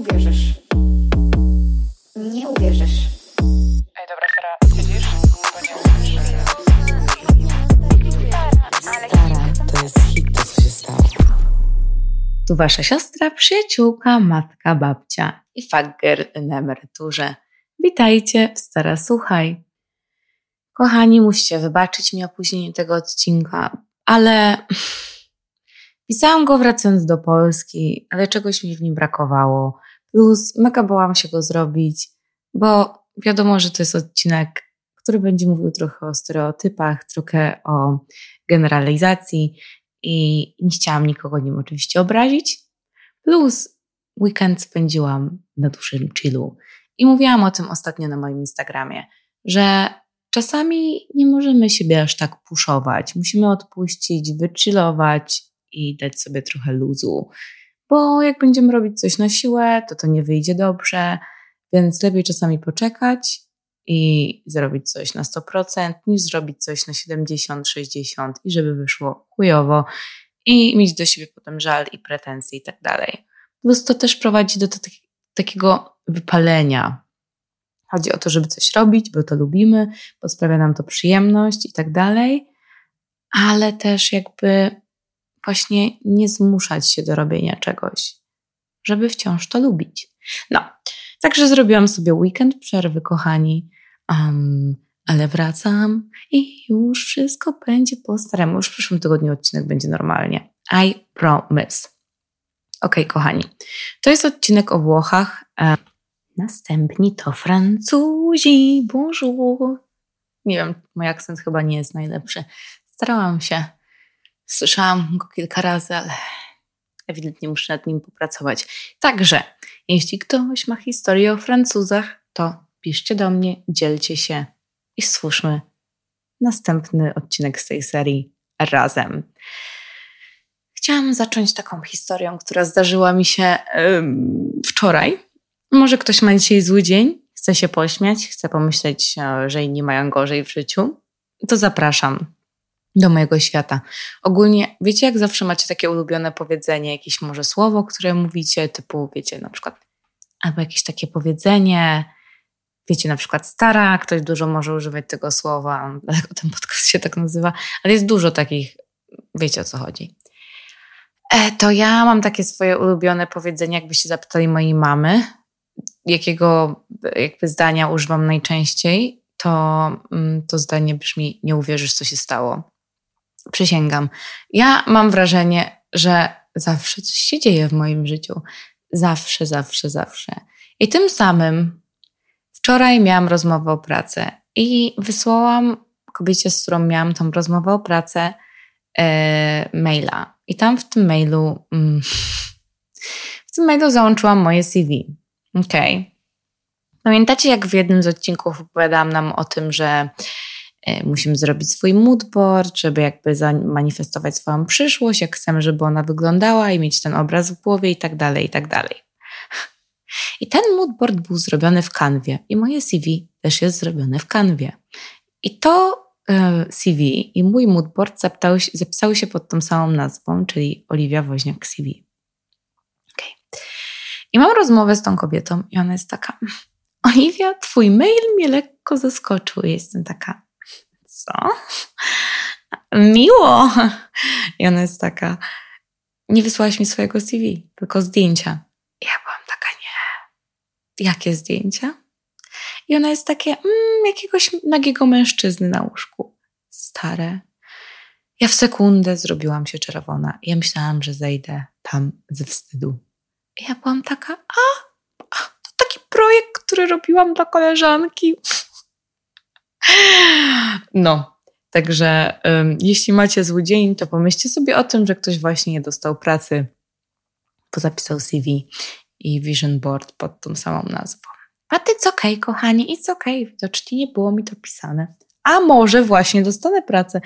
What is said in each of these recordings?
uwierzysz. Nie uwierzysz. Ej, dobra, Sara, nie Stara, to jest hit, to co się stało. Tu wasza siostra, przyjaciółka, matka, babcia i fager na emeryturze. Witajcie w Stara Słuchaj. Kochani, musicie wybaczyć mi opóźnienie tego odcinka, ale pisałam go wracając do Polski, ale czegoś mi w nim brakowało. Plus mega bałam się go zrobić, bo wiadomo, że to jest odcinek, który będzie mówił trochę o stereotypach, trochę o generalizacji i nie chciałam nikogo nim oczywiście obrazić. Plus weekend spędziłam na dużym chillu i mówiłam o tym ostatnio na moim Instagramie, że czasami nie możemy siebie aż tak puszować. Musimy odpuścić, wychillować i dać sobie trochę luzu. Bo jak będziemy robić coś na siłę, to to nie wyjdzie dobrze, więc lepiej czasami poczekać i zrobić coś na 100%, niż zrobić coś na 70, 60 i żeby wyszło chujowo i mieć do siebie potem żal i pretensje i tak dalej. Plus to też prowadzi do tak- takiego wypalenia. Chodzi o to, żeby coś robić, bo to lubimy, bo sprawia nam to przyjemność i tak dalej, ale też jakby właśnie nie zmuszać się do robienia czegoś, żeby wciąż to lubić. No, także zrobiłam sobie weekend przerwy, kochani, um, ale wracam i już wszystko będzie po staremu. Już w przyszłym tygodniu odcinek będzie normalnie. I promise. Ok, kochani. To jest odcinek o Włochach. E, następni to Francuzi. Bonjour. Nie wiem, mój akcent chyba nie jest najlepszy. Starałam się. Słyszałam go kilka razy, ale ewidentnie muszę nad nim popracować. Także, jeśli ktoś ma historię o Francuzach, to piszcie do mnie, dzielcie się i stwórzmy następny odcinek z tej serii razem. Chciałam zacząć taką historią, która zdarzyła mi się ym, wczoraj. Może ktoś ma dzisiaj zły dzień, chce się pośmiać, chce pomyśleć, e, że inni mają gorzej w życiu. To zapraszam do mojego świata. Ogólnie, wiecie, jak zawsze macie takie ulubione powiedzenie, jakieś może słowo, które mówicie, typu, wiecie, na przykład, albo jakieś takie powiedzenie, wiecie, na przykład stara, ktoś dużo może używać tego słowa, dlatego ten podcast się tak nazywa, ale jest dużo takich, wiecie o co chodzi. E, to ja mam takie swoje ulubione powiedzenie, jakbyście zapytali mojej mamy, jakiego jakby zdania używam najczęściej, to mm, to zdanie brzmi: Nie uwierzysz, co się stało. Przysięgam. Ja mam wrażenie, że zawsze coś się dzieje w moim życiu. Zawsze, zawsze, zawsze. I tym samym wczoraj miałam rozmowę o pracę i wysłałam kobiecie, z którą miałam tą rozmowę o pracę, e, maila. I tam w tym mailu, mm, w tym mailu załączyłam moje CV. Okej. Okay. Pamiętacie, jak w jednym z odcinków opowiadałam nam o tym, że musimy zrobić swój moodboard, żeby jakby zamanifestować swoją przyszłość, jak chcemy, żeby ona wyglądała i mieć ten obraz w głowie i tak dalej, i tak dalej. I ten moodboard był zrobiony w kanwie i moje CV też jest zrobione w kanwie. I to e, CV i mój moodboard zapisały się, zapisały się pod tą samą nazwą, czyli Oliwia Woźniak CV. Okay. I mam rozmowę z tą kobietą i ona jest taka Oliwia, twój mail mnie lekko zaskoczył. Jestem taka, co? Miło. I ona jest taka, nie wysłałaś mi swojego CV, tylko zdjęcia. I ja byłam taka, nie. Jakie zdjęcia? I ona jest takie, mm, jakiegoś nagiego mężczyzny na łóżku. Stare. Ja w sekundę zrobiłam się czerwona. Ja myślałam, że zejdę tam ze wstydu. I ja byłam taka, a, a to taki projekt, który robiłam dla koleżanki. No, także um, jeśli macie zły dzień, to pomyślcie sobie o tym, że ktoś właśnie nie dostał pracy, bo zapisał CV i vision board pod tą samą nazwą. A ty co okej, okay, kochanie, it's okej. Okay. Widocznie nie było mi to pisane. A może właśnie dostanę pracę,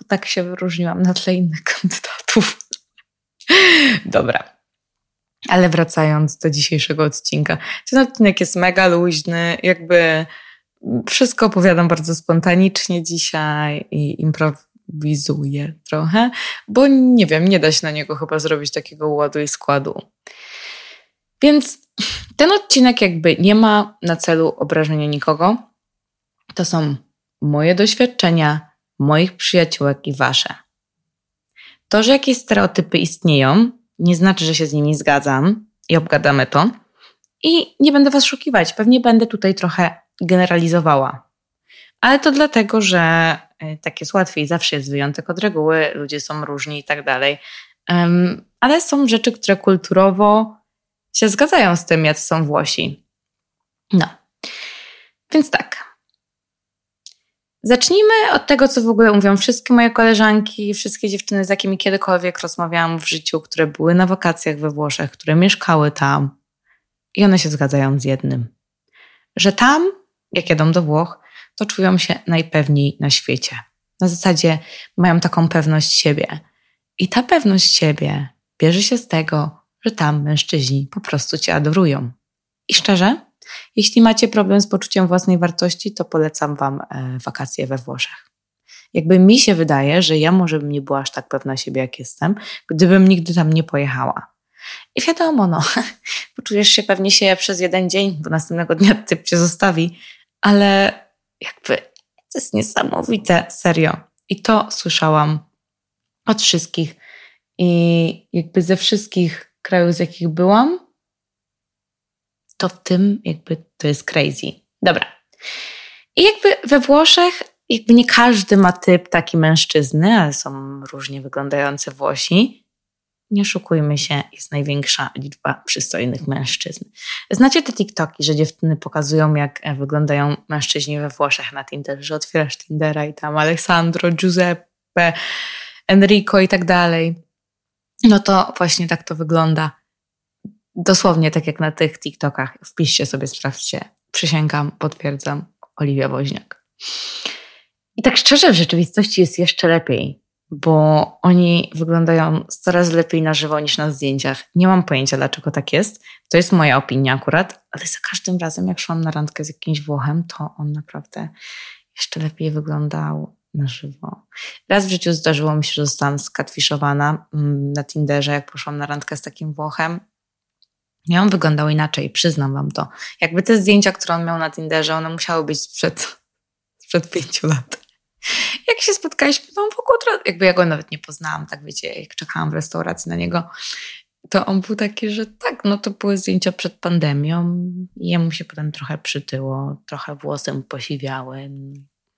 bo tak się wyróżniłam na tle innych kandydatów. Dobra. Ale wracając do dzisiejszego odcinka. Ten odcinek jest mega luźny, jakby wszystko opowiadam bardzo spontanicznie dzisiaj i improwizuję trochę, bo nie wiem, nie da się na niego chyba zrobić takiego ładu i składu. Więc ten odcinek jakby nie ma na celu obrażenia nikogo. To są moje doświadczenia, moich przyjaciółek i wasze. To, że jakieś stereotypy istnieją, nie znaczy, że się z nimi zgadzam i obgadamy to. I nie będę was szukiwać. Pewnie będę tutaj trochę generalizowała. Ale to dlatego, że y, tak jest łatwiej. Zawsze jest wyjątek od reguły, ludzie są różni i tak dalej. Ale są rzeczy, które kulturowo się zgadzają z tym, jak są Włosi. No. Więc tak. Zacznijmy od tego, co w ogóle mówią wszystkie moje koleżanki, wszystkie dziewczyny, z jakimi kiedykolwiek rozmawiałam w życiu, które były na wakacjach we Włoszech, które mieszkały tam. I one się zgadzają z jednym. Że tam, jak jedą do Włoch, to czują się najpewniej na świecie. Na zasadzie mają taką pewność siebie. I ta pewność siebie bierze się z tego, że tam mężczyźni po prostu cię adorują. I szczerze, jeśli macie problem z poczuciem własnej wartości, to polecam wam e, wakacje we Włoszech. Jakby mi się wydaje, że ja może bym nie była aż tak pewna siebie, jak jestem, gdybym nigdy tam nie pojechała. I wiadomo, no, poczujesz się pewnie się przez jeden dzień, bo następnego dnia typ cię zostawi, ale jakby to jest niesamowite, serio. I to słyszałam od wszystkich. I jakby ze wszystkich krajów, z jakich byłam, to w tym jakby to jest crazy. Dobra. I jakby we Włoszech, jakby nie każdy ma typ taki mężczyzny, ale są różnie wyglądające Włosi. Nie oszukujmy się, jest największa liczba przystojnych mężczyzn. Znacie te TikToki, że dziewczyny pokazują, jak wyglądają mężczyźni we Włoszech na Tinder, że otwierasz Tindera i tam Alessandro, Giuseppe, Enrico i tak dalej. No to właśnie tak to wygląda. Dosłownie tak jak na tych TikTokach. Wpiszcie sobie, sprawdźcie. Przysięgam, potwierdzam. Oliwia Woźniak. I tak szczerze, w rzeczywistości jest jeszcze lepiej, bo oni wyglądają coraz lepiej na żywo niż na zdjęciach. Nie mam pojęcia, dlaczego tak jest. To jest moja opinia akurat, ale za każdym razem, jak szłam na randkę z jakimś Włochem, to on naprawdę jeszcze lepiej wyglądał na żywo. Raz w życiu zdarzyło mi się, że zostałam skatwiszowana mm, na Tinderze, jak poszłam na randkę z takim Włochem. I on wyglądał inaczej, przyznam wam to. Jakby te zdjęcia, które on miał na Tinderze, one musiały być sprzed, sprzed pięciu lat. Jak się spotkaliśmy, to on w ogóle, jakby ja go nawet nie poznałam, tak wiecie, jak czekałam w restauracji na niego, to on był taki, że tak, no to były zdjęcia przed pandemią jemu się potem trochę przytyło, trochę włosy mu posiwiały.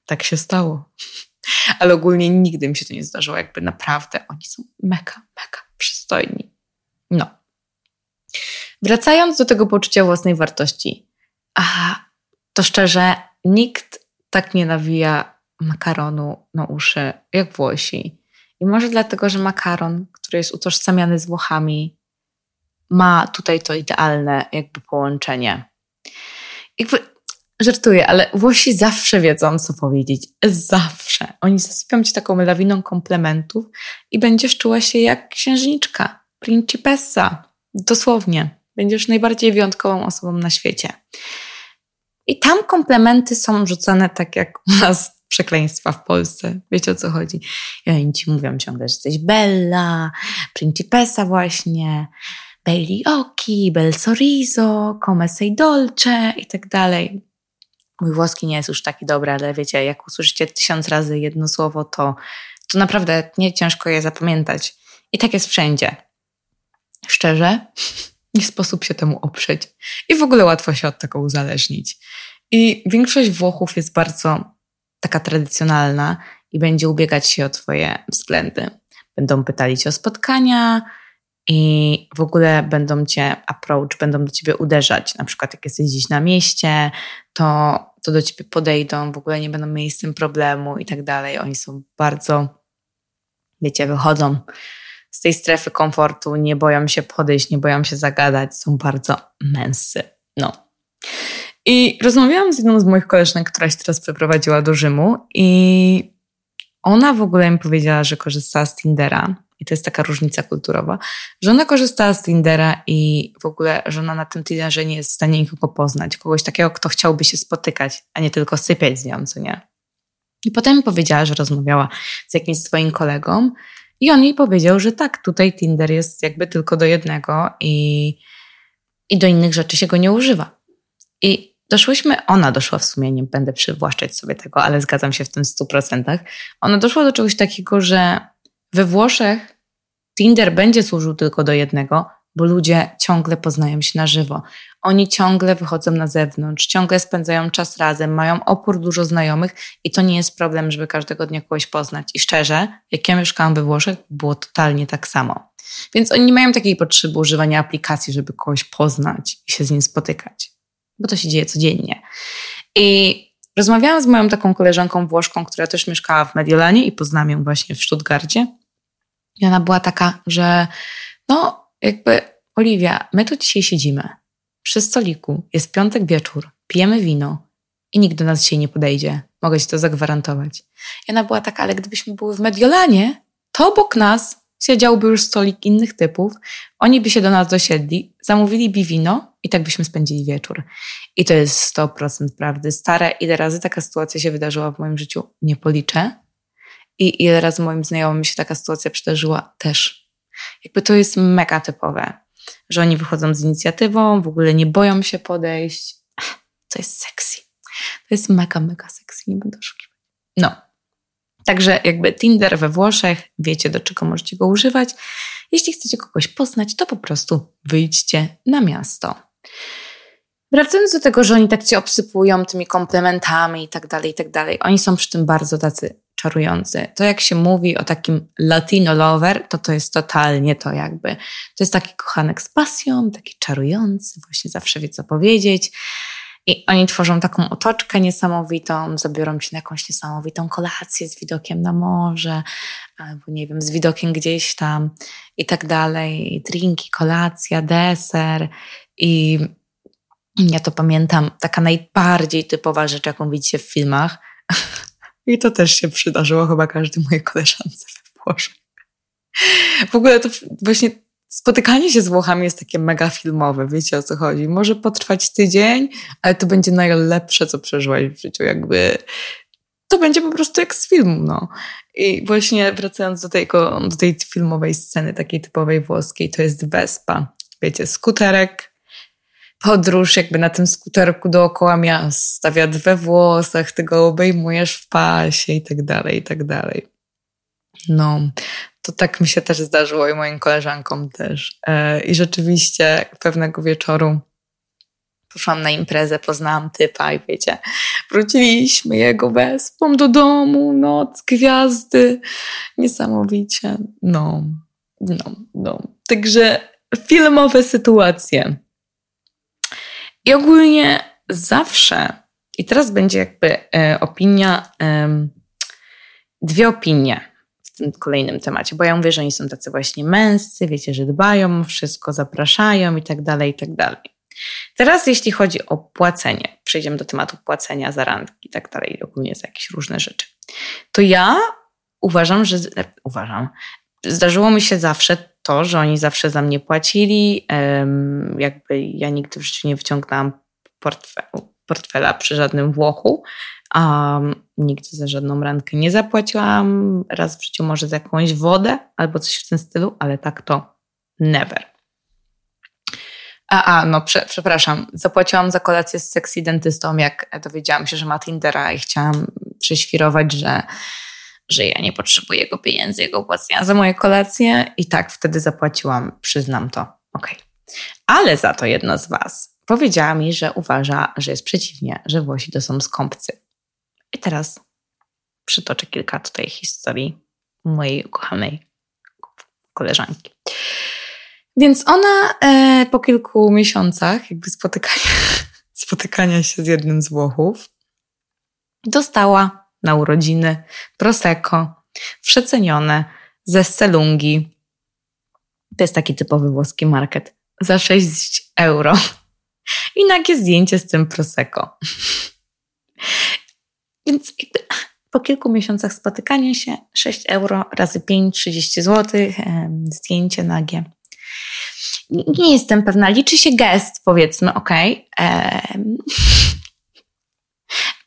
Tak się stało. Ale ogólnie nigdy mi się to nie zdarzyło, jakby naprawdę oni są mega, mega przystojni. No. Wracając do tego poczucia własnej wartości, a to szczerze, nikt tak nie nawija makaronu na uszy jak Włosi. I może dlatego, że makaron, który jest utożsamiany z Włochami, ma tutaj to idealne jakby połączenie. Jakby żartuję, ale Włosi zawsze wiedzą, co powiedzieć. Zawsze. Oni zasypią ci taką lawiną komplementów i będziesz czuła się jak księżniczka, principessa. Dosłownie. Będziesz najbardziej wyjątkową osobą na świecie. I tam komplementy są rzucane tak jak u nas przekleństwa w Polsce. Wiecie o co chodzi? I oni ci mówią ciągle, że jesteś Bella, Principessa właśnie, Belli Occhi, Bel Sorriso, Come sei dolce i tak dalej. Mój włoski nie jest już taki dobry, ale wiecie, jak usłyszycie tysiąc razy jedno słowo, to, to naprawdę nie ciężko je zapamiętać. I tak jest wszędzie. Szczerze, nie sposób się temu oprzeć. I w ogóle łatwo się od tego uzależnić. I większość Włochów jest bardzo taka tradycjonalna i będzie ubiegać się o Twoje względy. Będą pytali Cię o spotkania i w ogóle będą Cię approach, będą do Ciebie uderzać. Na przykład, jak jesteś gdzieś na mieście, to, to do Ciebie podejdą, w ogóle nie będą mieli z tym problemu i tak dalej. Oni są bardzo, wiecie, wychodzą z tej strefy komfortu, nie boją się podejść, nie boją się zagadać, są bardzo męscy. No. I rozmawiałam z jedną z moich koleżanek, która się teraz przeprowadziła do Rzymu i ona w ogóle mi powiedziała, że korzystała z Tindera i to jest taka różnica kulturowa, że ona korzystała z Tindera i w ogóle, że ona na tym Tinderze nie jest w stanie nikogo poznać, kogoś takiego, kto chciałby się spotykać, a nie tylko sypiać z nią, co nie? I potem powiedziała, że rozmawiała z jakimś swoim kolegą i on jej powiedział, że tak, tutaj Tinder jest jakby tylko do jednego i i do innych rzeczy się go nie używa. I doszłyśmy, ona doszła w sumie, nie będę przywłaszczać sobie tego, ale zgadzam się w tym 100%. Ona doszła do czegoś takiego, że we Włoszech Tinder będzie służył tylko do jednego, bo ludzie ciągle poznają się na żywo. Oni ciągle wychodzą na zewnątrz, ciągle spędzają czas razem, mają opór dużo znajomych i to nie jest problem, żeby każdego dnia kogoś poznać. I szczerze, jak ja mieszkałam we Włoszech, było totalnie tak samo. Więc oni nie mają takiej potrzeby używania aplikacji, żeby kogoś poznać i się z nim spotykać, bo to się dzieje codziennie. I rozmawiałam z moją taką koleżanką Włoszką, która też mieszkała w Mediolanie i poznałam ją właśnie w Stuttgarcie. I ona była taka, że no, jakby Oliwia, my tu dzisiaj siedzimy przy stoliku, jest piątek wieczór, pijemy wino i nikt do nas dzisiaj nie podejdzie. Mogę ci to zagwarantować. I ona była taka, ale gdybyśmy były w Mediolanie, to obok nas siedziałby już stolik innych typów, oni by się do nas dosiedli, zamówiliby wino i tak byśmy spędzili wieczór. I to jest 100% prawdy. Stare, ile razy taka sytuacja się wydarzyła w moim życiu, nie policzę. I ile razy moim znajomym się taka sytuacja przydarzyła, też. Jakby to jest mega typowe, że oni wychodzą z inicjatywą, w ogóle nie boją się podejść. To jest sexy. To jest mega, mega sexy, nie będę oszukiwać. No. Także jakby Tinder we Włoszech, wiecie do czego możecie go używać. Jeśli chcecie kogoś poznać, to po prostu wyjdźcie na miasto. Wracając do tego, że oni tak cię obsypują tymi komplementami i tak dalej, i tak dalej. Oni są przy tym bardzo tacy czarujący. To jak się mówi o takim latino lover, to to jest totalnie to jakby. To jest taki kochanek z pasją, taki czarujący, właśnie zawsze wie co powiedzieć. I oni tworzą taką otoczkę niesamowitą, zabiorą się na jakąś niesamowitą kolację z widokiem na morze, albo nie wiem, z widokiem gdzieś tam i tak dalej. Drinki, kolacja, deser i ja to pamiętam, taka najbardziej typowa rzecz, jaką widzicie w filmach. I to też się przydarzyło chyba każdej mojej koleżance we Włoszech. W ogóle to właśnie spotykanie się z Włochami jest takie mega filmowe, wiecie o co chodzi. Może potrwać tydzień, ale to będzie najlepsze, co przeżyłaś w życiu. Jakby to będzie po prostu jak z filmu, no. I właśnie wracając do, tego, do tej filmowej sceny, takiej typowej włoskiej, to jest Vespa. Wiecie, skuterek, podróż jakby na tym skuterku dookoła miasta, wiatr we włosach, ty go obejmujesz w pasie i tak dalej, i tak dalej. No, to tak mi się też zdarzyło i moim koleżankom też. E, I rzeczywiście pewnego wieczoru poszłam na imprezę, poznałam typa i wiecie, wróciliśmy jego wespą do domu, noc, gwiazdy, niesamowicie. No, no, no. Także filmowe sytuacje. I ogólnie zawsze, i teraz będzie jakby e, opinia, e, dwie opinie w tym kolejnym temacie, bo ja mówię, że oni są tacy właśnie męscy, wiecie, że dbają, wszystko zapraszają i tak dalej, i tak dalej. Teraz jeśli chodzi o płacenie, przejdziemy do tematu płacenia za randki i tak dalej, ogólnie za jakieś różne rzeczy, to ja uważam, że, uważam, zdarzyło mi się zawsze to, że oni zawsze za mnie płacili, jakby ja nigdy w życiu nie wyciągnęłam portfela przy żadnym Włochu, a nigdy za żadną randkę nie zapłaciłam. Raz w życiu może za jakąś wodę albo coś w tym stylu, ale tak to never. A, a no prze, przepraszam, zapłaciłam za kolację z sexy dentystą, jak dowiedziałam się, że ma Tindera i chciałam prześwirować, że, że ja nie potrzebuję jego pieniędzy, jego płacenia za moje kolacje i tak wtedy zapłaciłam, przyznam to. Okej. Okay. Ale za to jedna z Was powiedziała mi, że uważa, że jest przeciwnie, że Włosi to są skąpcy. I teraz przytoczę kilka tutaj historii mojej ukochanej koleżanki. Więc ona e, po kilku miesiącach jakby spotykania, spotykania się z jednym z Włochów dostała na urodziny prosecco przecenione ze Scelungi. To jest taki typowy włoski market. Za 6 euro. I nagie zdjęcie z tym prosecco. Więc po kilku miesiącach spotykania się 6 euro razy 5, 30 zł, zdjęcie nagie. Nie jestem pewna, liczy się gest, powiedzmy, ok.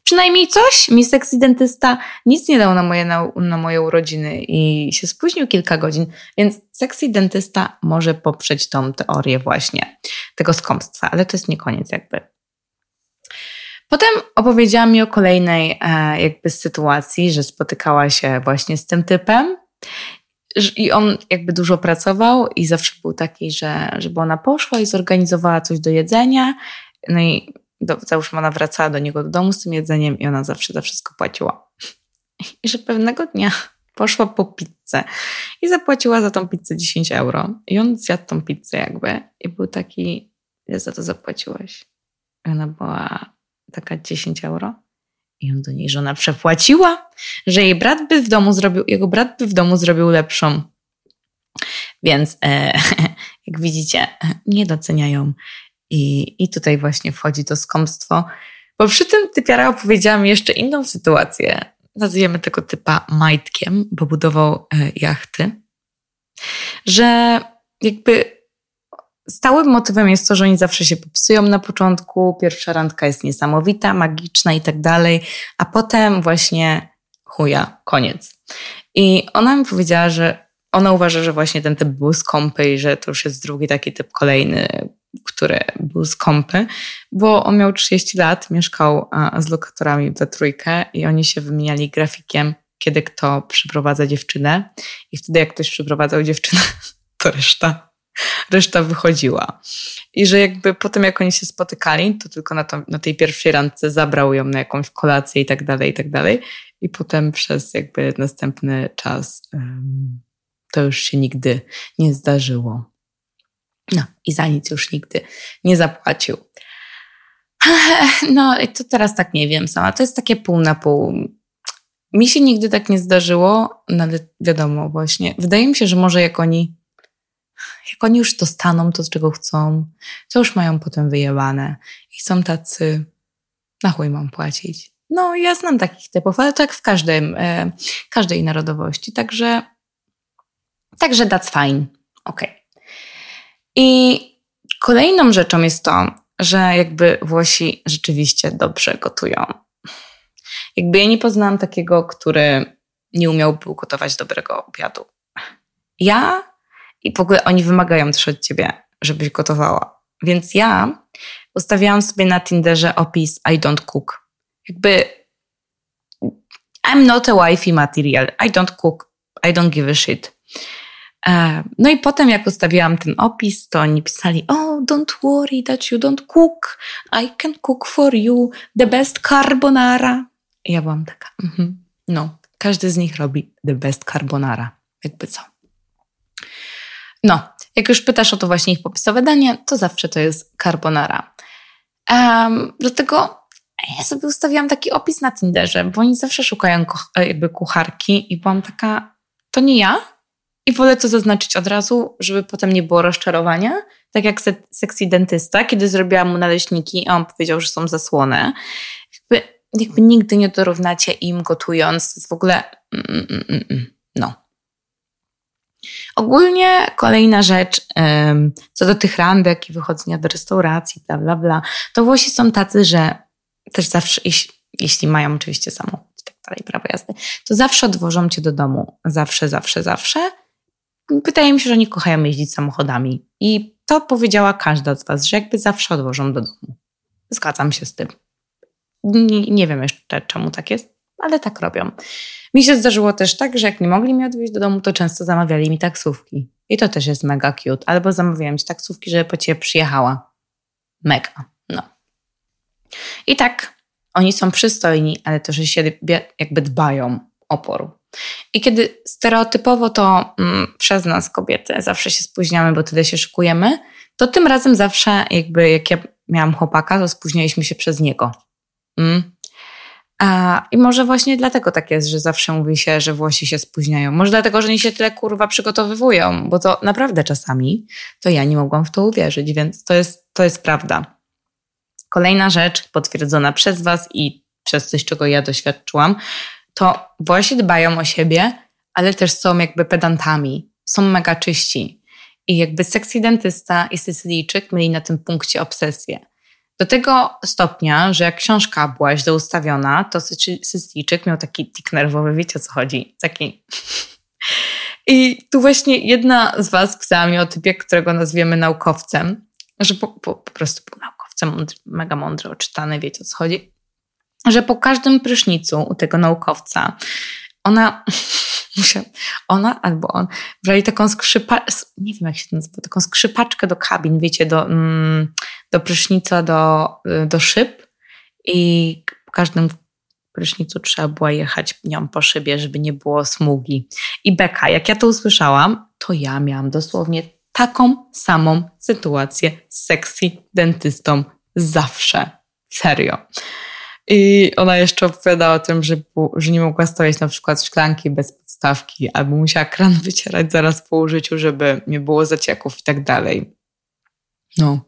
Przynajmniej coś. Mi seks dentysta nic nie dał na moje, na, na moje urodziny i się spóźnił kilka godzin, więc seks dentysta może poprzeć tą teorię właśnie. tego skąpstwa, ale to jest nie koniec jakby. Potem opowiedziała mi o kolejnej e, jakby sytuacji, że spotykała się właśnie z tym typem i on jakby dużo pracował i zawsze był taki, że żeby ona poszła i zorganizowała coś do jedzenia, no i do, załóżmy ona wracała do niego do domu z tym jedzeniem i ona zawsze za wszystko płaciła. I że pewnego dnia poszła po pizzę i zapłaciła za tą pizzę 10 euro. I on zjadł tą pizzę jakby i był taki, ile za to zapłaciłaś? I ona była taka 10 euro. I on do niej żona przepłaciła, że jej brat by w domu zrobił, jego brat by w domu zrobił lepszą. Więc e, jak widzicie, nie doceniają. I, I tutaj właśnie wchodzi to skąpstwo. Bo przy tym typiara opowiedziała mi jeszcze inną sytuację. Nazwiemy tego typa majtkiem, bo budował e, jachty. Że jakby Stałym motywem jest to, że oni zawsze się popisują na początku, pierwsza randka jest niesamowita, magiczna i tak dalej, a potem właśnie chuja, koniec. I ona mi powiedziała, że ona uważa, że właśnie ten typ był skąpy i że to już jest drugi taki typ kolejny, który był skąpy, bo on miał 30 lat, mieszkał z lokatorami we trójkę i oni się wymieniali grafikiem, kiedy kto przyprowadza dziewczynę i wtedy jak ktoś przyprowadzał dziewczynę, to reszta reszta wychodziła. I że jakby potem jak oni się spotykali, to tylko na, to, na tej pierwszej randce zabrał ją na jakąś kolację i tak dalej, i tak dalej. I potem przez jakby następny czas to już się nigdy nie zdarzyło. No i za nic już nigdy nie zapłacił. No to teraz tak nie wiem sama. To jest takie pół na pół. Mi się nigdy tak nie zdarzyło, no ale wiadomo właśnie. Wydaje mi się, że może jak oni jak oni już dostaną to, czego chcą, to już mają potem wyjebane i są tacy, na chuj mam płacić. No, ja znam takich typów, ale tak w każdym, e, każdej narodowości. Także, także that's fine. Ok. I kolejną rzeczą jest to, że jakby Włosi rzeczywiście dobrze gotują. Jakby ja nie poznałam takiego, który nie umiałby ugotować dobrego obiadu. Ja i w ogóle oni wymagają też od ciebie, żebyś gotowała. Więc ja ustawiałam sobie na Tinderze opis I don't cook. Jakby I'm not a wifey material. I don't cook. I don't give a shit. E, no i potem jak ustawiłam ten opis, to oni pisali, oh, don't worry that you don't cook. I can cook for you the best carbonara. I ja byłam taka, mm -hmm. no, każdy z nich robi the best carbonara. Jakby co. No, jak już pytasz o to właśnie ich popisowe danie, to zawsze to jest carbonara. Um, dlatego ja sobie ustawiłam taki opis na Tinderze, bo oni zawsze szukają jakby kucharki i byłam taka, to nie ja i wolę to zaznaczyć od razu, żeby potem nie było rozczarowania. Tak jak sexy dentysta, kiedy zrobiłam mu naleśniki, a on powiedział, że są zasłone. Jakby, jakby nigdy nie dorównacie im gotując. To jest w ogóle... Mm, mm, mm, mm no. Ogólnie kolejna rzecz, co do tych randek i wychodzenia do restauracji, bla, bla, bla, to Włosi są tacy, że też zawsze, jeśli mają oczywiście samochód i tak dalej, prawo jazdy, to zawsze odwożą cię do domu. Zawsze, zawsze, zawsze. Wydaje mi się, że oni kochają jeździć samochodami. I to powiedziała każda z was, że jakby zawsze odwożą do domu. Zgadzam się z tym. Nie, nie wiem jeszcze, czemu tak jest, ale tak robią. Mi się zdarzyło też tak, że jak nie mogli mnie odwieźć do domu, to często zamawiali mi taksówki. I to też jest mega cute. Albo zamawiałam ci taksówki, żeby po ciebie przyjechała. Mega, no. I tak, oni są przystojni, ale też się jakby dbają oporu. I kiedy stereotypowo to mm, przez nas kobiety zawsze się spóźniamy, bo tyle się szykujemy, to tym razem zawsze jakby jak ja miałam chłopaka, to spóźnialiśmy się przez niego. Mm. A, I może właśnie dlatego tak jest, że zawsze mówi się, że Włosi się spóźniają. Może dlatego, że oni się tyle kurwa przygotowywują, bo to naprawdę czasami to ja nie mogłam w to uwierzyć, więc to jest, to jest prawda. Kolejna rzecz potwierdzona przez Was i przez coś, czego ja doświadczyłam, to Włosi dbają o siebie, ale też są jakby pedantami, są mega czyści. I jakby seks dentysta i Sycylijczyk mieli na tym punkcie obsesję. Do tego stopnia, że jak książka była źle ustawiona, to Sycylijczyk miał taki tik nerwowy, wiecie o co chodzi? Taki... I tu właśnie jedna z Was pisała mi o typie, którego nazwiemy naukowcem. że po, po, po prostu był naukowcem, mądry, mega mądry, oczytany, wiecie o co chodzi, że po każdym prysznicu u tego naukowca ona, ona albo on brali taką skrzypaczkę, nie wiem jak się to nazywa, taką skrzypaczkę do kabin, wiecie, do, mm, do prysznica, do, do szyb i po każdym prysznicu trzeba było jechać nią po szybie, żeby nie było smugi. I beka, jak ja to usłyszałam, to ja miałam dosłownie taką samą sytuację z sexy dentystą zawsze. Serio. I ona jeszcze opowiadała o tym, że, że nie mogła stawiać na przykład szklanki bez podstawki, albo musiała kran wycierać zaraz po użyciu, żeby nie było zacieków i tak dalej. No,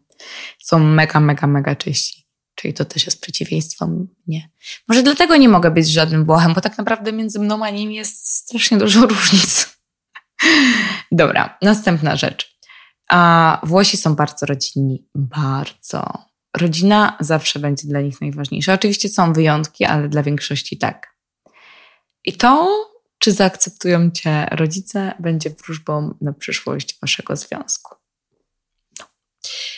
są mega, mega, mega czyści. Czyli to też jest przeciwieństwo mnie. Może dlatego nie mogę być żadnym Włochem, bo tak naprawdę między mną a nim jest strasznie dużo różnic. Dobra, następna rzecz. A Włosi są bardzo rodzinni. Bardzo. Rodzina zawsze będzie dla nich najważniejsza. Oczywiście są wyjątki, ale dla większości tak. I to, czy zaakceptują cię rodzice, będzie wróżbą na przyszłość waszego związku.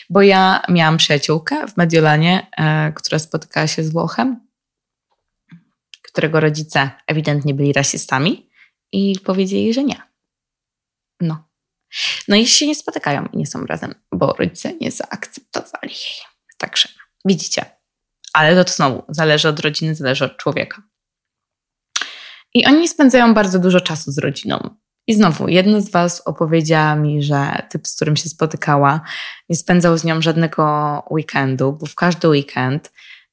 Bo ja miałam przyjaciółkę w Mediolanie, e, która spotykała się z Włochem, którego rodzice ewidentnie byli rasistami i powiedzieli, że nie. No. No i się nie spotykają i nie są razem, bo rodzice nie zaakceptowali jej. Także widzicie. Ale to, znowu zależy od rodziny, zależy od człowieka. I oni spędzają bardzo dużo czasu z rodziną. I znowu, jedna z Was opowiedziała mi, że typ, z którym się spotykała, nie spędzał z nią żadnego weekendu, bo w każdy weekend,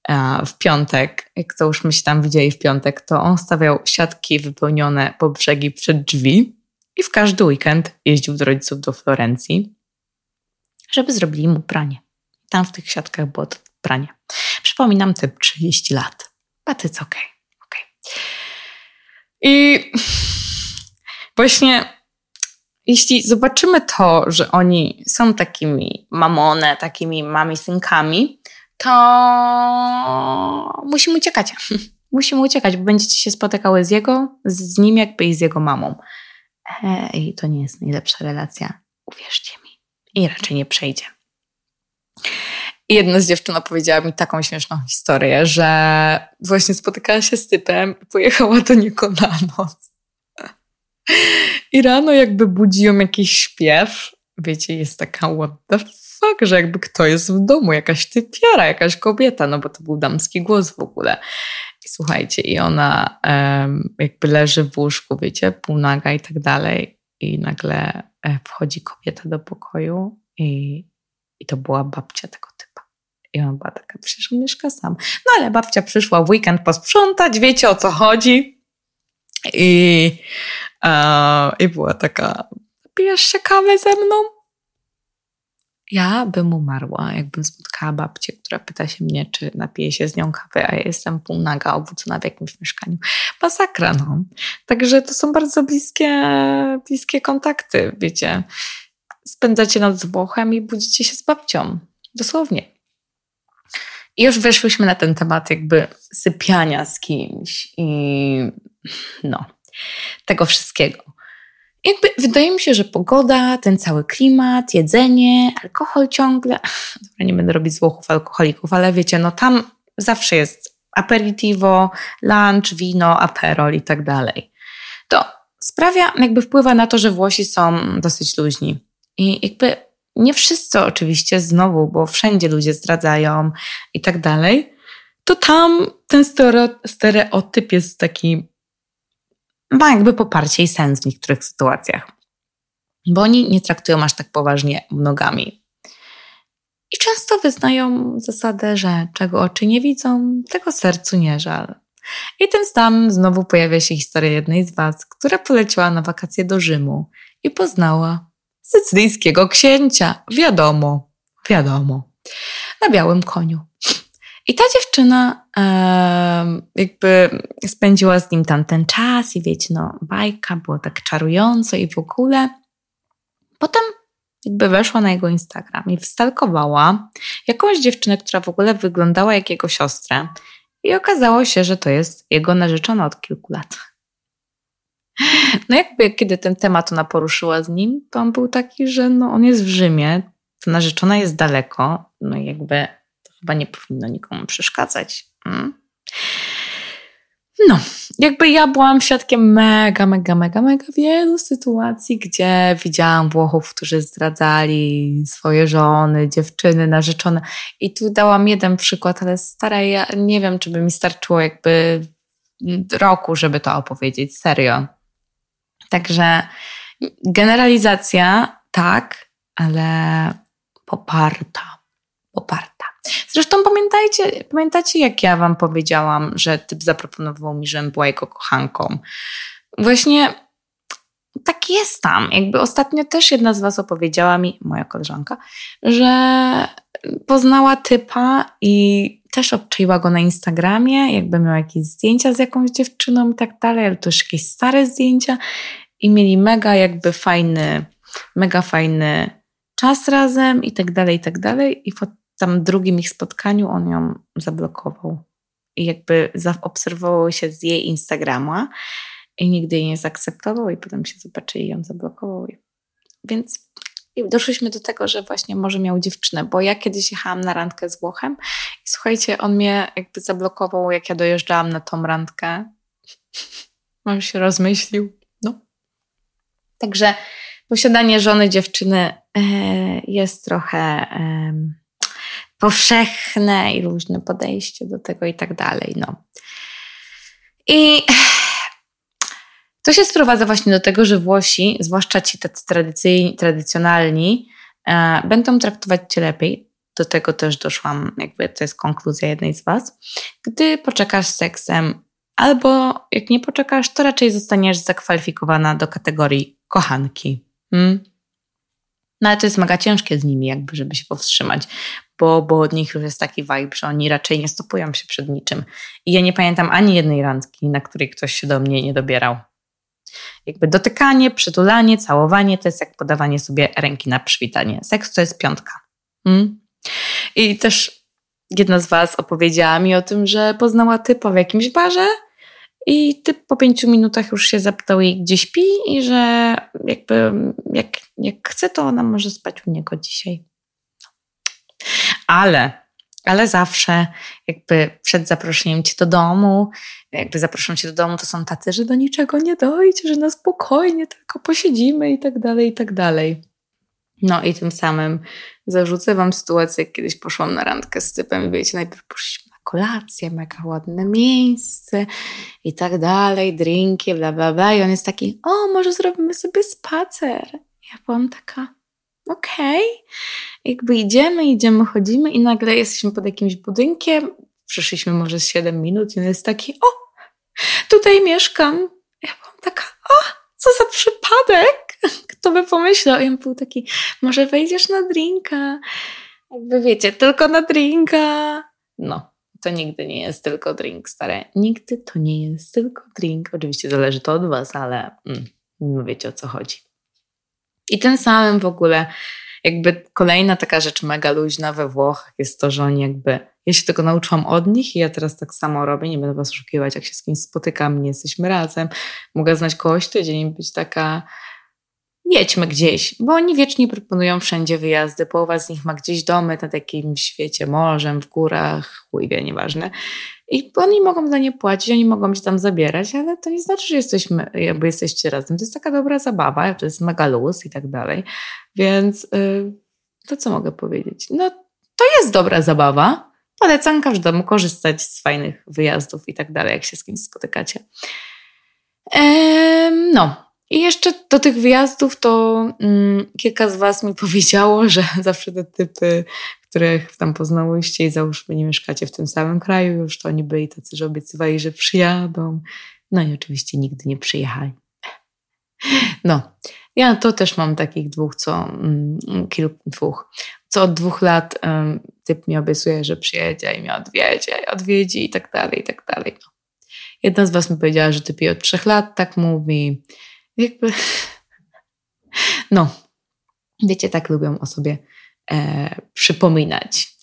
e, w piątek, jak to już my się tam widzieli w piątek, to on stawiał siatki wypełnione po brzegi przed drzwi i w każdy weekend jeździł do rodziców do Florencji, żeby zrobili mu pranie. Tam w tych siatkach było to pranie. Przypominam, typ 30 lat. But it's okay. okay. I właśnie jeśli zobaczymy to, że oni są takimi mamone, takimi mami-synkami, to musimy uciekać. musimy uciekać, bo będziecie się spotykały z jego, z nim jakby i z jego mamą. I to nie jest najlepsza relacja, uwierzcie mi. I raczej nie przejdzie. I jedna z dziewczyn opowiedziała mi taką śmieszną historię, że właśnie spotykała się z typem i pojechała do niego na noc. I rano jakby budzi ją jakiś śpiew. Wiecie, jest taka what the fuck, że jakby kto jest w domu, jakaś typiara, jakaś kobieta, no bo to był damski głos w ogóle. I słuchajcie, i ona um, jakby leży w łóżku, wiecie, półnaga i tak dalej. I nagle e, wchodzi kobieta do pokoju i, i to była babcia tego typa. I ona była taka, przecież on mieszka sam. No ale babcia przyszła w weekend posprzątać, wiecie o co chodzi. I, e, i była taka, pijesz się kawę ze mną? Ja bym umarła, jakbym spotkała babcię, która pyta się mnie, czy napije się z nią kawy, a ja jestem półnaga, obudzona w jakimś mieszkaniu. Masakra, no. Także to są bardzo bliskie, bliskie kontakty, wiecie. Spędzacie noc z Włochem i budzicie się z babcią. Dosłownie. I już weszłyśmy na ten temat jakby sypiania z kimś i no, tego wszystkiego. Jakby wydaje mi się, że pogoda, ten cały klimat, jedzenie, alkohol ciągle. Dobra, nie będę robić złochów alkoholików, ale wiecie, no tam zawsze jest aperitivo, lunch, wino, aperol i tak dalej. To sprawia, jakby wpływa na to, że Włosi są dosyć luźni. I jakby nie wszyscy oczywiście znowu, bo wszędzie ludzie zdradzają i tak dalej, to tam ten stereotyp jest taki ma jakby poparcie i sens w niektórych sytuacjach. Bo oni nie traktują aż tak poważnie mnogami. I często wyznają zasadę, że czego oczy nie widzą, tego sercu nie żal. I tym samym znowu pojawia się historia jednej z Was, która poleciła na wakacje do Rzymu i poznała sycylijskiego księcia. Wiadomo, wiadomo. Na białym koniu. I ta dziewczyna jakby spędziła z nim tamten czas i wiecie, no bajka, było tak czarująco i w ogóle. Potem jakby weszła na jego Instagram i wstalkowała jakąś dziewczynę, która w ogóle wyglądała jak jego siostrę. I okazało się, że to jest jego narzeczona od kilku lat. No jakby kiedy ten temat ona poruszyła z nim, to on był taki, że no on jest w Rzymie, to narzeczona jest daleko, no jakby to chyba nie powinno nikomu przeszkadzać. Mm? No, jakby ja byłam świadkiem mega, mega, mega, mega wielu sytuacji, gdzie widziałam Włochów, którzy zdradzali swoje żony, dziewczyny, narzeczone. I tu dałam jeden przykład, ale stara, ja nie wiem, czy by mi starczyło jakby roku, żeby to opowiedzieć, serio. Także generalizacja tak, ale poparta. Poparta. Zresztą pamiętajcie, pamiętacie, jak ja wam powiedziałam, że typ zaproponował mi, żebym była jego kochanką. Właśnie tak jest tam. Jakby ostatnio też jedna z was opowiedziała mi, moja koleżanka, że poznała typa i też obczaiła go na Instagramie, jakby miał jakieś zdjęcia z jakąś dziewczyną i tak dalej, ale też jakieś stare zdjęcia i mieli mega jakby fajny, mega fajny czas razem i tak dalej, i tak dalej. I po tam drugim ich spotkaniu on ją zablokował. I jakby zaobserwował się z jej Instagrama i nigdy jej nie zaakceptował i potem się zobaczyli i ją zablokował. Więc doszliśmy do tego, że właśnie może miał dziewczynę, bo ja kiedyś jechałam na randkę z Włochem i słuchajcie, on mnie jakby zablokował, jak ja dojeżdżałam na tą randkę. On się rozmyślił. No. Także posiadanie żony, dziewczyny e, jest trochę powszechne i różne podejście do tego i tak dalej. No. I to się sprowadza właśnie do tego, że Włosi, zwłaszcza ci tacy tradycyjni, tradycjonalni, e, będą traktować cię lepiej. Do tego też doszłam, jakby to jest konkluzja jednej z was. Gdy poczekasz z seksem, albo jak nie poczekasz, to raczej zostaniesz zakwalifikowana do kategorii kochanki. Hmm? No ale to jest mega ciężkie z nimi, jakby, żeby się powstrzymać, bo, bo od nich już jest taki vibe, że oni raczej nie stopują się przed niczym. I ja nie pamiętam ani jednej randki, na której ktoś się do mnie nie dobierał. Jakby dotykanie, przytulanie, całowanie to jest jak podawanie sobie ręki na przywitanie. Seks to jest piątka. Hmm? I też jedna z Was opowiedziała mi o tym, że poznała typa w jakimś barze i typ po pięciu minutach już się zapytał jej, gdzie śpi i że jakby jak, jak chce, to ona może spać u niego dzisiaj. Ale, ale zawsze jakby przed zaproszeniem cię do domu, jakby zaproszą cię do domu, to są tacy, że do niczego nie dojdzie, że na spokojnie tylko posiedzimy i tak dalej, i tak dalej. No i tym samym zarzucę wam sytuację, jak kiedyś poszłam na randkę z typem i wiecie, najpierw poszliśmy na kolację, mega ładne miejsce i tak dalej, drinki, bla, bla, bla. I on jest taki, o, może zrobimy sobie spacer. Ja byłam taka, okej. Okay. Jakby idziemy, idziemy, chodzimy i nagle jesteśmy pod jakimś budynkiem. Przyszliśmy może z 7 minut i on jest taki, o, tutaj mieszkam. Ja byłam taka, o, co za przypadek. Kto by pomyślał? I on był taki, może wejdziesz na drinka. Jakby wiecie, tylko na drinka. No, to nigdy nie jest tylko drink, stare. Nigdy to nie jest tylko drink. Oczywiście zależy to od was, ale mm, wiecie o co chodzi. I tym samym w ogóle jakby kolejna taka rzecz mega luźna we Włochach jest to, że oni jakby, ja się tego nauczyłam od nich i ja teraz tak samo robię, nie będę was oszukiwać, jak się z kimś spotykam, nie jesteśmy razem, mogę znać kogoś tydzień i być taka jedźmy gdzieś, bo oni wiecznie proponują wszędzie wyjazdy, połowa z nich ma gdzieś domy nad jakimś świecie, morzem, w górach, chuj wie, nieważne. I oni mogą za nie płacić, oni mogą się tam zabierać, ale to nie znaczy, że jesteśmy, jakby jesteście razem. To jest taka dobra zabawa, to jest mega luz i tak dalej. Więc yy, to co mogę powiedzieć? No to jest dobra zabawa. Polecam każdemu korzystać z fajnych wyjazdów i tak dalej, jak się z kimś spotykacie. No, i jeszcze do tych wyjazdów to mm, kilka z Was mi powiedziało, że zawsze te typy, których tam poznałyście i załóżmy nie mieszkacie w tym samym kraju już, to oni byli tacy, że obiecywali, że przyjadą. No i oczywiście nigdy nie przyjechali. No, ja to też mam takich dwóch, co mm, kilku, dwóch, co od dwóch lat um, typ mi obiecuje, że przyjedzie i mnie odwiedzie, odwiedzi i tak dalej, i tak dalej. No. Jedna z Was mi powiedziała, że typ od trzech lat tak mówi, jakby. No, wiecie, tak lubią o sobie e, przypominać.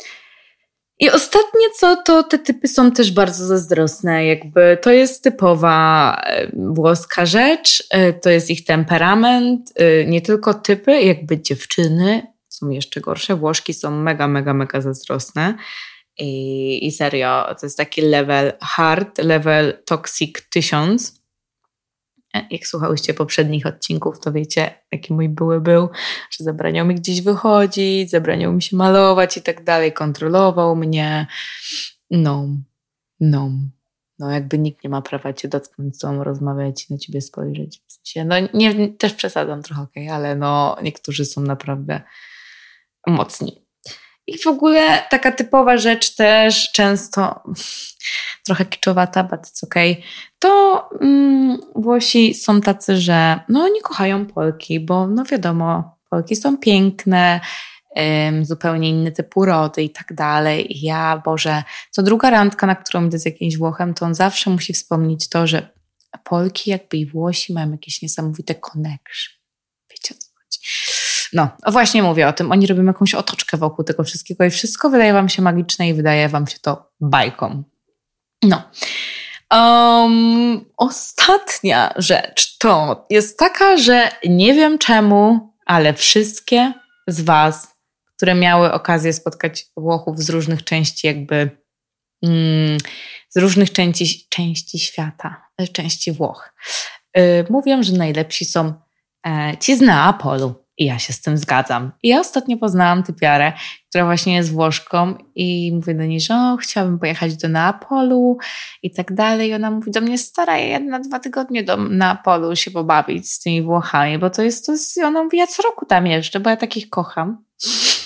I ostatnie co, to te typy są też bardzo zazdrosne. Jakby to jest typowa e, włoska rzecz, e, to jest ich temperament, e, nie tylko typy, jakby dziewczyny są jeszcze gorsze. Włoszki są mega, mega, mega zazdrosne. I, I serio, to jest taki level hard, level toxic 1000. Jak słuchałyście poprzednich odcinków, to wiecie, jaki mój były był, że zabraniał mi gdzieś wychodzić, zabraniał mi się malować i tak dalej, kontrolował mnie. No, no. No, jakby nikt nie ma prawa cię dotknąć, z tobą rozmawiać, na ciebie spojrzeć. W sensie, no, nie, też przesadzam trochę, okay, ale no, niektórzy są naprawdę mocni. I w ogóle taka typowa rzecz też często trochę kiczowata, but it's okay, to mm, Włosi są tacy, że no oni kochają Polki, bo no wiadomo, Polki są piękne, ym, zupełnie inny typ urody i tak dalej. I ja, Boże, co druga randka, na którą idę z jakimś Włochem, to on zawsze musi wspomnieć to, że Polki jakby i Włosi mają jakieś niesamowite connection. Wiecie o co chodzi? No, właśnie mówię o tym. Oni robią jakąś otoczkę wokół tego wszystkiego i wszystko wydaje wam się magiczne i wydaje wam się to bajką. No. Um, ostatnia rzecz to jest taka, że nie wiem czemu, ale wszystkie z Was, które miały okazję spotkać Włochów z różnych części, jakby mm, z różnych części, części świata, części Włoch, yy, mówią, że najlepsi są e, ci z Neapolu. I ja się z tym zgadzam. I ja ostatnio poznałam typiarę, która właśnie jest Włoszką i mówię do niej, że o, chciałabym pojechać do Neapolu i tak dalej. I ona mówi do mnie, stara, ja na dwa tygodnie do Neapolu się pobawić z tymi Włochami, bo to jest, to i ona mówi, ja co roku tam jeszcze, bo ja takich kocham.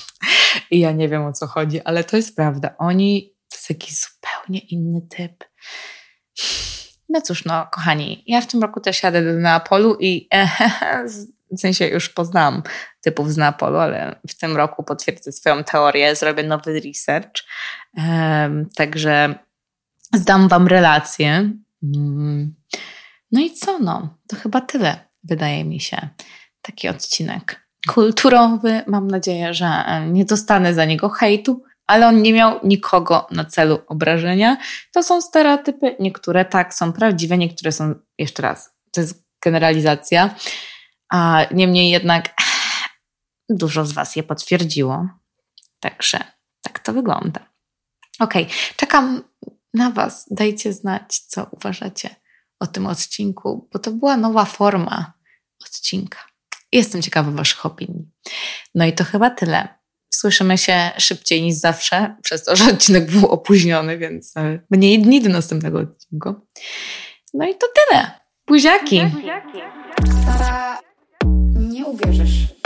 I ja nie wiem o co chodzi, ale to jest prawda. Oni, to jest jakiś zupełnie inny typ. No cóż, no kochani, ja w tym roku też jadę do Neapolu i w sensie już poznałam typów z Neapolu, ale w tym roku potwierdzę swoją teorię, zrobię nowy research. Także zdam Wam relację. Um, no i co no? To chyba tyle, wydaje mi się. Taki odcinek kulturowy. Mam nadzieję, że nie dostanę za niego hejtu, ale on nie miał nikogo na celu obrażenia. To są stereotypy, niektóre tak są prawdziwe, niektóre są, jeszcze raz, to jest generalizacja, a niemniej jednak dużo z Was je potwierdziło. Także tak to wygląda. Ok, czekam na Was. Dajcie znać, co uważacie o tym odcinku, bo to była nowa forma odcinka. Jestem ciekawa Waszych opinii. No i to chyba tyle. Słyszymy się szybciej niż zawsze, przez to, że odcinek był opóźniony, więc e, mniej dni do następnego odcinku. No i to tyle. Buziaki! Buziaki. Uwierzysz.